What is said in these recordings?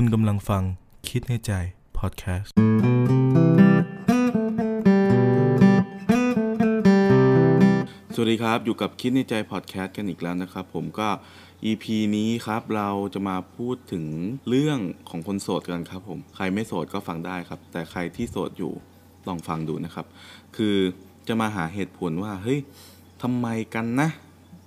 คุณกำลังฟังคิดในใจพอดแคสต์ สวัสดีครับ อยู่กับคิดในใจพอดแคสต์กันอีกแล้วนะครับ ผมก็ EP นี้ครับเราจะมาพูดถึงเรื่องของคนโสดกันครับผม ใครไม่โสดก็ฟังได้ครับ แต่ใครที่โสดอยู่ลองฟังดูนะครับ คือจะมาหาเหตุผลว่าเฮ้ยทำไมกันนะ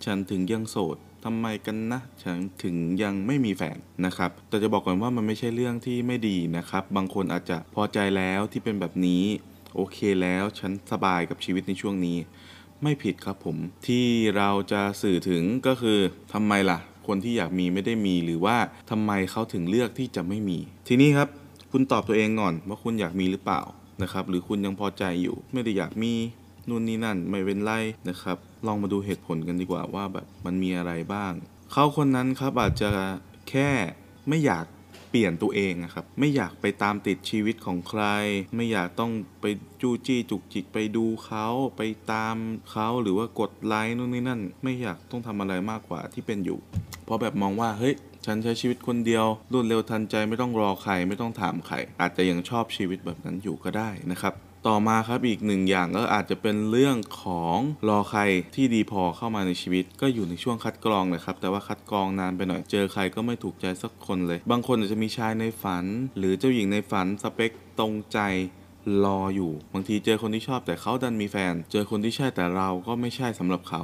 ฉันถึงยังโสด ทำไมกันนะฉันถึงยังไม่มีแฟนนะครับ แต่จะบอกก่อนว่ามันไม่ใช่เรื่องที่ไม่ดีนะครับ บางคนอาจจะพอใจแล้วที่เป็นแบบนี้ โอเคแล้วฉันสบายกับชีวิตในช่วงนี้ ไม่ผิดครับผม ที่เราจะสื่อถึงก็คือทำไมล่ะ คนที่อยากมีไม่ได้มีหรือว่าทำไมเขาถึงเลือกที่จะไม่มี ทีนี้ครับ คุณตอบตัวเองก่อนว่าคุณอยากมีหรือเปล่านะครับ หรือคุณยังพอใจอยู่ ไม่ได้อยากมี นู่นนี่นั่นไม่เป็นไรนะครับ ลองมาดูเหตุผลกันดีกว่าว่าแบบมันมีอะไรบ้าง เขาคนนั้นครับอาจจะแค่ไม่อยากเปลี่ยนตัวเองอะครับ ไม่อยากไปตามติดชีวิตของใคร ไม่อยากต้องไปจู้จี้จุกจิกไปดูเขาไปตามเขาหรือว่ากดไลค์นู่นนี่นั่น ไม่อยากต้องทำอะไรมากกว่าที่เป็นอยู่ เพราะแบบมองว่าเฮ้ยฉันใช้ชีวิตคนเดียวรวดเร็วทันใจไม่ต้องรอใครไม่ต้องถามใครอาจจะยังชอบชีวิตแบบนั้นอยู่ก็ได้นะครับ ต่อมาครับอีกหนึ่งอย่างก็อาจจะเป็นเรื่องของรอใครที่ดีพอเข้ามาในชีวิต ก็อยู่ในช่วงคัดกรองนะครับ แต่ว่าคัดกรองนานไปหน่อยเจอใครก็ไม่ถูกใจสักคนเลย บางคนอาจจะมีชายในฝัน หรือเจ้าหญิงในฝันสเปคตรงใจ รออยู่ บางทีเจอคนที่ชอบแต่เขาดันมีแฟน เจอคนที่ใช่แต่เราก็ไม่ใช่สำหรับเขา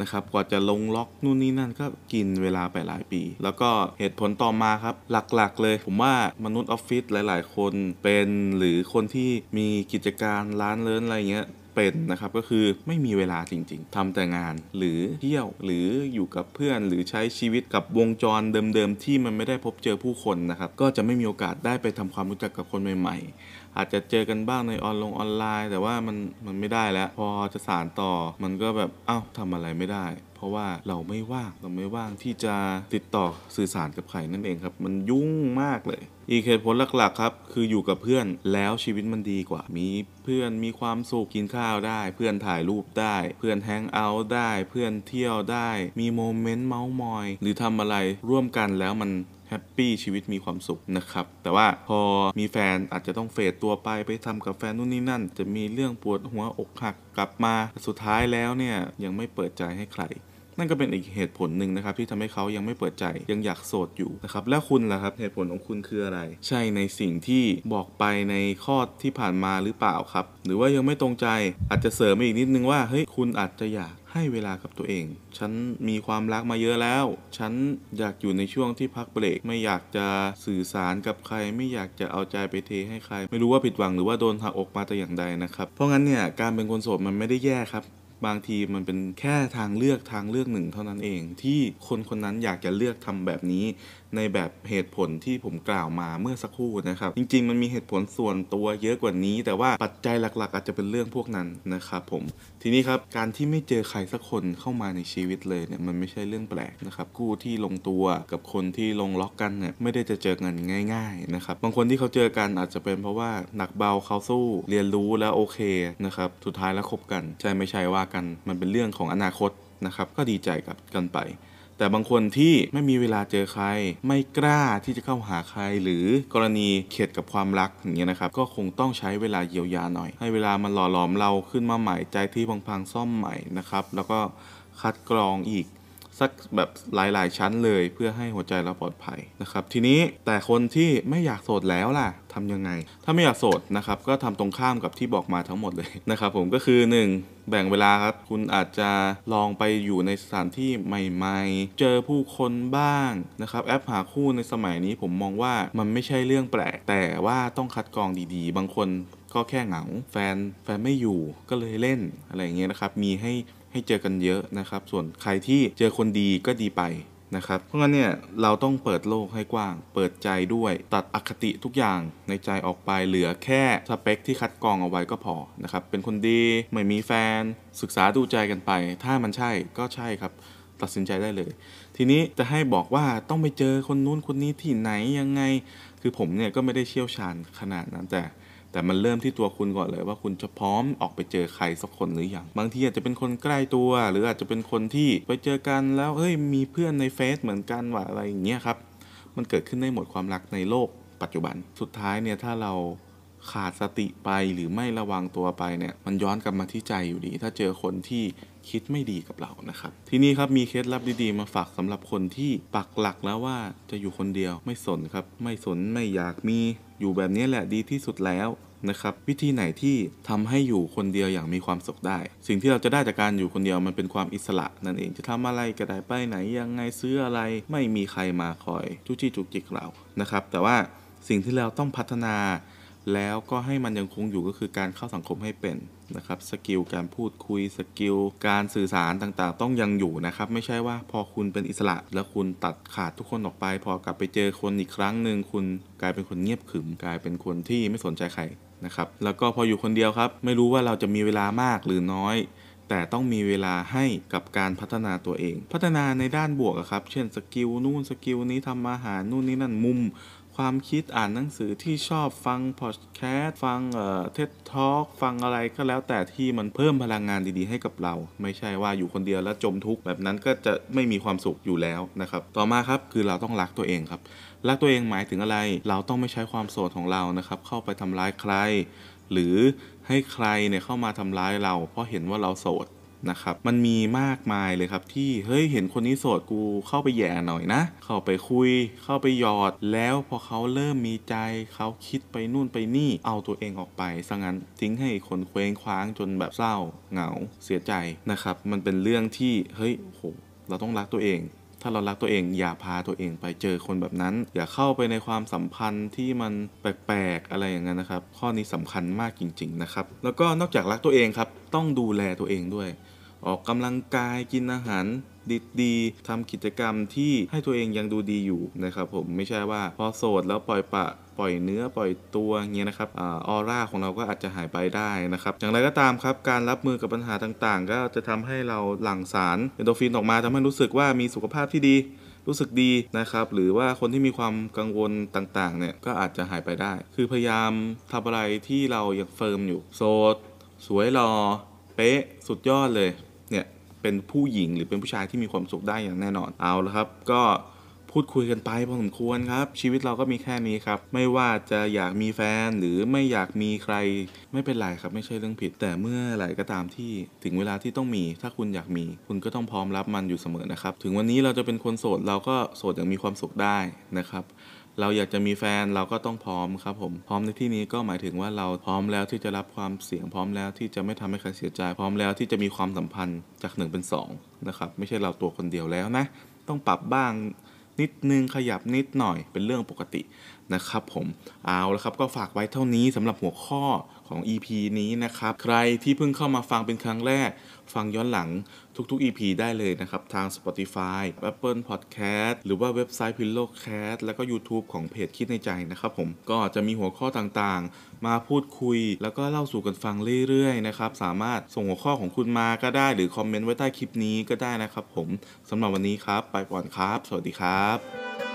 นะครับกว่าจะลงล็อกนู่นนี่นั่นก็กินเวลาไปหลายปี แล้วก็เหตุผลต่อมาครับ หลักๆ เลย ผมว่ามนุษย์ออฟฟิศหลาย ๆ คนเป็นหรือคนที่มีกิจการร้านเลินอะไรเงี้ย เป็นนะครับก็คือไม่มีเวลาจริง ๆทำแต่งานหรือเที่ยวหรืออยู่กับเพื่อนหรือใช้ชีวิตกับวงจรเดิมๆ ที่มันไม่ได้พบเจอผู้คนนะครับก็จะไม่มีโอกาสได้ไปทำความรู้จักกับคนใหม่ ๆ อาจจะเจอกันบ้างในออนลงออนไลน์ แต่ว่ามันมันไม่ได้แล้ว พอจะสารต่อมันก็แบบเอ้าทำอะไรไม่ได้ เพราะว่าเราไม่ว่างเราไม่ว่างที่จะติดต่อสื่อสารกับใครนั่นเองครับ มันยุ่งมากเลย อีกเหตุผลหลักๆครับ คืออยู่กับเพื่อนแล้วชีวิตมันดีกว่า มีเพื่อนมีความสุขกินข้าวได้ เพื่อนถ่ายรูปได้ เพื่อน hang out ได้ เพื่อนเที่ยวได้ มี moment เม้าท์มอย หรือทำอะไรร่วมกันแล้วมัน happy ชีวิตมีความสุขนะครับ แต่ว่าพอมีแฟนอาจจะต้อง fade ตัวไปไปทำกับแฟนนู่นนี่นั่น จะมีเรื่องปวดหัวอกหักกลับมาสุดท้ายแล้วเนี่ย ยังไม่เปิดใจให้ใคร นั่นก็เป็นอีกเหตุผลหนึ่งนะครับที่ทำให้เขายังไม่เปิดใจยังอยากโสดอยู่นะครับแล้วคุณล่ะครับเหตุผลของคุณคืออะไร ใช่ในสิ่งที่บอกไปในข้อที่ผ่านมาหรือเปล่าครับ หรือว่ายังไม่ตรงใจอาจจะเสริมอีกนิดนึงว่าเฮ้ยคุณอาจจะอยากให้เวลากับตัวเอง ฉันมีความรักมาเยอะแล้ว ฉันอยากอยู่ในช่วงที่พักเบรก ไม่อยากจะสื่อสารกับใคร ไม่อยากจะเอาใจไปเทให้ใคร ไม่รู้ว่าผิดหวังหรือว่าโดนหักอกมาแต่อย่างใดนะครับ เพราะงั้นเนี่ยการเป็นคนโสดมันไม่ได้แย่ครับ บางทีมันเป็นแค่ทางเลือกทางเลือกหนึ่งเท่านั้นเอง ที่คนคนนั้นอยากจะเลือกทำแบบนี้ ในแบบเหตุผลที่ผมกล่าวมาเมื่อสักครู่นะครับ จริง ๆ มันมีเหตุผลส่วนตัวเยอะกว่านี้ แต่ว่าปัจจัยหลัก ๆ อาจจะเป็นเรื่องพวกนั้นนะครับผมทีนี้ครับการที่ไม่เจอใครสักคนเข้ามาในชีวิตเลยเนี่ยมันไม่ใช่เรื่องแปลกนะครับคู่ที่ลงตัวกับคนที่ลงล็อกกันเนี่ยไม่ได้จะเจอกันง่าย ๆนะครับ บางคนที่เขาเจอกันอาจจะเป็นเพราะว่าหนักเบาเขาสู้ เรียนรู้แล้วโอเคนะครับสุดท้ายแล้วคบกันใช่ไม่ใช่ว่ากัน มันเป็นเรื่องของอนาคตนะครับ ก็ดีใจกับกันไป แต่บางคนที่ไม่มีเวลาเจอใคร ไม่กล้าที่จะเข้าหาใคร หรือกรณีเข็ดกับความรักอย่างเงี้ยนะครับ ก็คงต้องใช้เวลาเยียวยาหน่อย ให้เวลามันหล่อหลอมเราขึ้นมาใหม่ใจที่พังๆซ่อมใหม่นะครับ แล้วก็คัดกรองอีก สักแบบหลาย ๆ ชั้นเลยเพื่อให้หัวใจเราปลอดภัยนะครับ ทีนี้แต่คนที่ไม่อยากโสดแล้วล่ะทำยังไง ถ้าไม่อยากโสดนะครับก็ทำตรงข้ามกับที่บอกมาทั้งหมดเลยนะครับผมก็คือ 1. แบ่งเวลาครับ คุณอาจจะลองไปอยู่ในสถานที่ใหม่ ๆ เจอผู้คนบ้างนะครับแอปหาคู่ในสมัยนี้ผมมองว่ามันไม่ใช่เรื่องแปลก แต่ว่าต้องคัดกรองดีๆ บางคนก็แค่เหงา แฟนแฟนไม่อยู่ก็เลยเล่นอะไรอย่างเงี้ยนะครับมีให้ ให้เจอกันเยอะนะครับ ส่วนใครที่เจอคนดีก็ดีไปนะครับ เพราะงั้นเนี่ยเราต้องเปิดโลกให้กว้าง เปิดใจด้วย ตัดอคติทุกอย่างในใจออกไปเหลือแค่สเปคที่คัดกรองเอาไว้ก็พอนะครับ เป็นคนดีไม่มีแฟน ศึกษาดูใจกันไป ถ้ามันใช่ก็ใช่ครับ ตัดสินใจได้เลย ทีนี้จะให้บอกว่าต้องไปเจอคนนู้นคนนี้ที่ไหนยังไง คือผมเนี่ยก็ไม่ได้เชี่ยวชาญขนาดนั้นแต่ แต่มันเริ่มที่ตัวคุณก่อนเลยว่าคุณจะพร้อมออกไปเจอใครสักคนหรือยังบางทีอาจจะเป็นคนใกล้ตัว หรืออาจจะเป็นคนที่ไปเจอกันแล้วเฮ้ยมีเพื่อนในเฟซเหมือนกันว่ะอะไรอย่างเงี้ยครับมันเกิดขึ้นได้หมดความรักในโลกปัจจุบันสุดท้ายเนี่ยถ้าเรา ขาดสติไปหรือไม่ระวังตัวไปเนี่ยมันย้อนกลับมาที่ใจอยู่ดี ถ้าเจอคนที่คิดไม่ดีกับเรานะครับ ทีนี้ครับมีเคล็ดลับดีๆมาฝากสำหรับคนที่ปักหลักแล้วว่าจะอยู่คนเดียวไม่สนครับ ไม่สนไม่อยากมีอยู่แบบนี้แหละดีที่สุดแล้วนะครับวิธีไหนที่ทำให้อยู่คนเดียวอย่างมีความสุขได้ สิ่งที่เราจะได้จากการอยู่คนเดียวมันเป็นความอิสระนั่นเองจะทำอะไรก็ได้ไปไหนยังไงซื้ออะไรไม่มีใครมาคอยจู้จี้จุกจิกเรานะครับ แต่ว่าสิ่งที่เราต้องพัฒนา แล้วก็ให้มันยังคงอยู่ก็คือการเข้าสังคมให้เป็นนะครับ skill การพูดคุย skill การสื่อสารต่างๆ ต้องยังอยู่นะครับไม่ใช่ว่าพอคุณเป็นอิสระ แล้วคุณตัดขาดทุกคนออกไป พอกลับไปเจอคนอีกครั้งหนึ่งคุณกลายเป็นคนเงียบขรึมกลายเป็นคนที่ไม่สนใจใครนะครับแล้วก็พออยู่คนเดียวครับ ไม่รู้ว่าเราจะมีเวลามากหรือน้อย แต่ต้องมีเวลาให้กับการพัฒนาตัวเอง พัฒนาในด้านบวกครับ เช่น skill นู่น skill นี้ทำอาหารนู่นนี่นั่นมุม ความคิดอ่านหนังสือที่ชอบฟังพอดแคสต์ฟังเอ่อ TED Talk ฟังอะไรก็แล้วแต่ที่มันเพิ่มพลังงานดีๆให้กับเรา ไม่ใช่ว่าอยู่คนเดียวแล้วจมทุกข์แบบนั้นก็จะไม่มีความสุขอยู่แล้วนะครับต่อมาครับคือเราต้องรักตัวเองครับรักตัวเองหมายถึงอะไร เราต้องไม่ใช้ความโสดของเรานะครับเข้าไปทำร้ายใคร หรือให้ใครเนี่ยเข้ามาทำร้ายเรา เพราะเห็นว่าเราโสด นะครับมันมีมากมายเลยครับที่เฮ้ยเห็นคนนี้โสดกูเข้าไปแย่หน่อยนะ เข้าไปคุย เข้าไปหยอด แล้วพอเขาเริ่มมีใจเขาคิดไปนู่นไปนี่เอาตัวเองออกไปซะงั้นทิ้งให้คนเคว้งคว้างจนแบบเศร้าเหงาเสียใจนะครับ มันเป็นเรื่องที่เฮ้ยโหเราต้องรักตัวเอง ถ้าเรารักตัวเองอย่าพาตัวเองไปเจอคนแบบนั้น อย่าเข้าไปในความสัมพันธ์ที่มันแปลกๆอะไรอย่างนั้นนะครับ ข้อนี้สำคัญมากจริง ๆนะครับ แล้วก็นอกจากรักตัวเองครับต้องดูแลตัวเองด้วย ออกกำลังกายกินอาหารดีๆทำกิจกรรมที่ให้ตัวเองยังดูดีอยู่นะครับผมไม่ใช่ว่าพอโสดแล้วปล่อยปะปล่อยเนื้อปล่อยตัวเงี้ยนะครับออร่าของเราก็อาจจะหายไปได้นะครับ อย่างไรก็ตามครับ การรับมือกับปัญหาต่างๆ ก็จะทำให้เราหลั่งสารเอนโดฟินออกมาทำให้รู้สึกว่ามีสุขภาพที่ดี รู้สึกดีนะครับ หรือว่าคนที่มีความกังวลต่างๆ เนี่ยก็อาจจะหายไปได้ คือพยายามทำอะไรที่เรายังเฟิร์มอยู่ โสด สวยหล่อ เป๊ะ สุดยอดเลย เป็นผู้หญิงหรือเป็นผู้ชายที่มีความสุขได้อย่างแน่นอนเอาละครับ ก็พูดคุยกันไปพอสมควรครับ ชีวิตเราก็มีแค่นี้ครับ ไม่ว่าจะอยากมีแฟนหรือไม่อยากมีใคร ไม่เป็นไรครับไม่ใช่เรื่องผิด แต่เมื่อไหร่ก็ตามที่ถึงเวลาที่ต้องมี ถ้าคุณอยากมี คุณก็ต้องพร้อมรับมันอยู่เสมอนะครับ ถึงวันนี้เราจะเป็นคนโสดเราก็โสดอย่างมีความสุขได้นะครับ เราอยากจะมีแฟนเราก็ต้องพร้อมครับผมพร้อมในที่นี้ก็หมายถึงว่าเราพร้อมแล้วที่จะรับความเสี่ยงพร้อมแล้วที่จะไม่ทำให้ใครเสียใจพร้อมแล้วที่จะมีความสัมพันธ์จากหนึ่งเป็นสองนะครับไม่ใช่เราตัวคนเดียวแล้วนะ ต้องปรับบ้างนิดนึงขยับนิดหน่อยเป็นเรื่องปกติ นะครับผมเอาละครับก็ฝากไว้เท่านี้สำหรับหัวข้อของ EP นี้นะครับ ใครที่เพิ่งเข้ามาฟังเป็นครั้งแรก ฟังย้อนหลังทุกๆ EP ได้เลยนะครับ ทาง Spotify Apple Podcast หรือว่าเว็บไซต์ Pillowcast แล้วก็ YouTube ของเพจคิดในใจนะครับผมก็จะมีหัวข้อต่างๆ มาพูดคุย แล้วก็เล่าสู่กันฟังเรื่อยๆนะครับ สามารถส่งหัวข้อของคุณมาก็ได้ หรือคอมเมนต์ไว้ใต้คลิปนี้ก็ได้นะครับผมสำหรับวันนี้ครับ ไปก่อนครับ สวัสดีครับ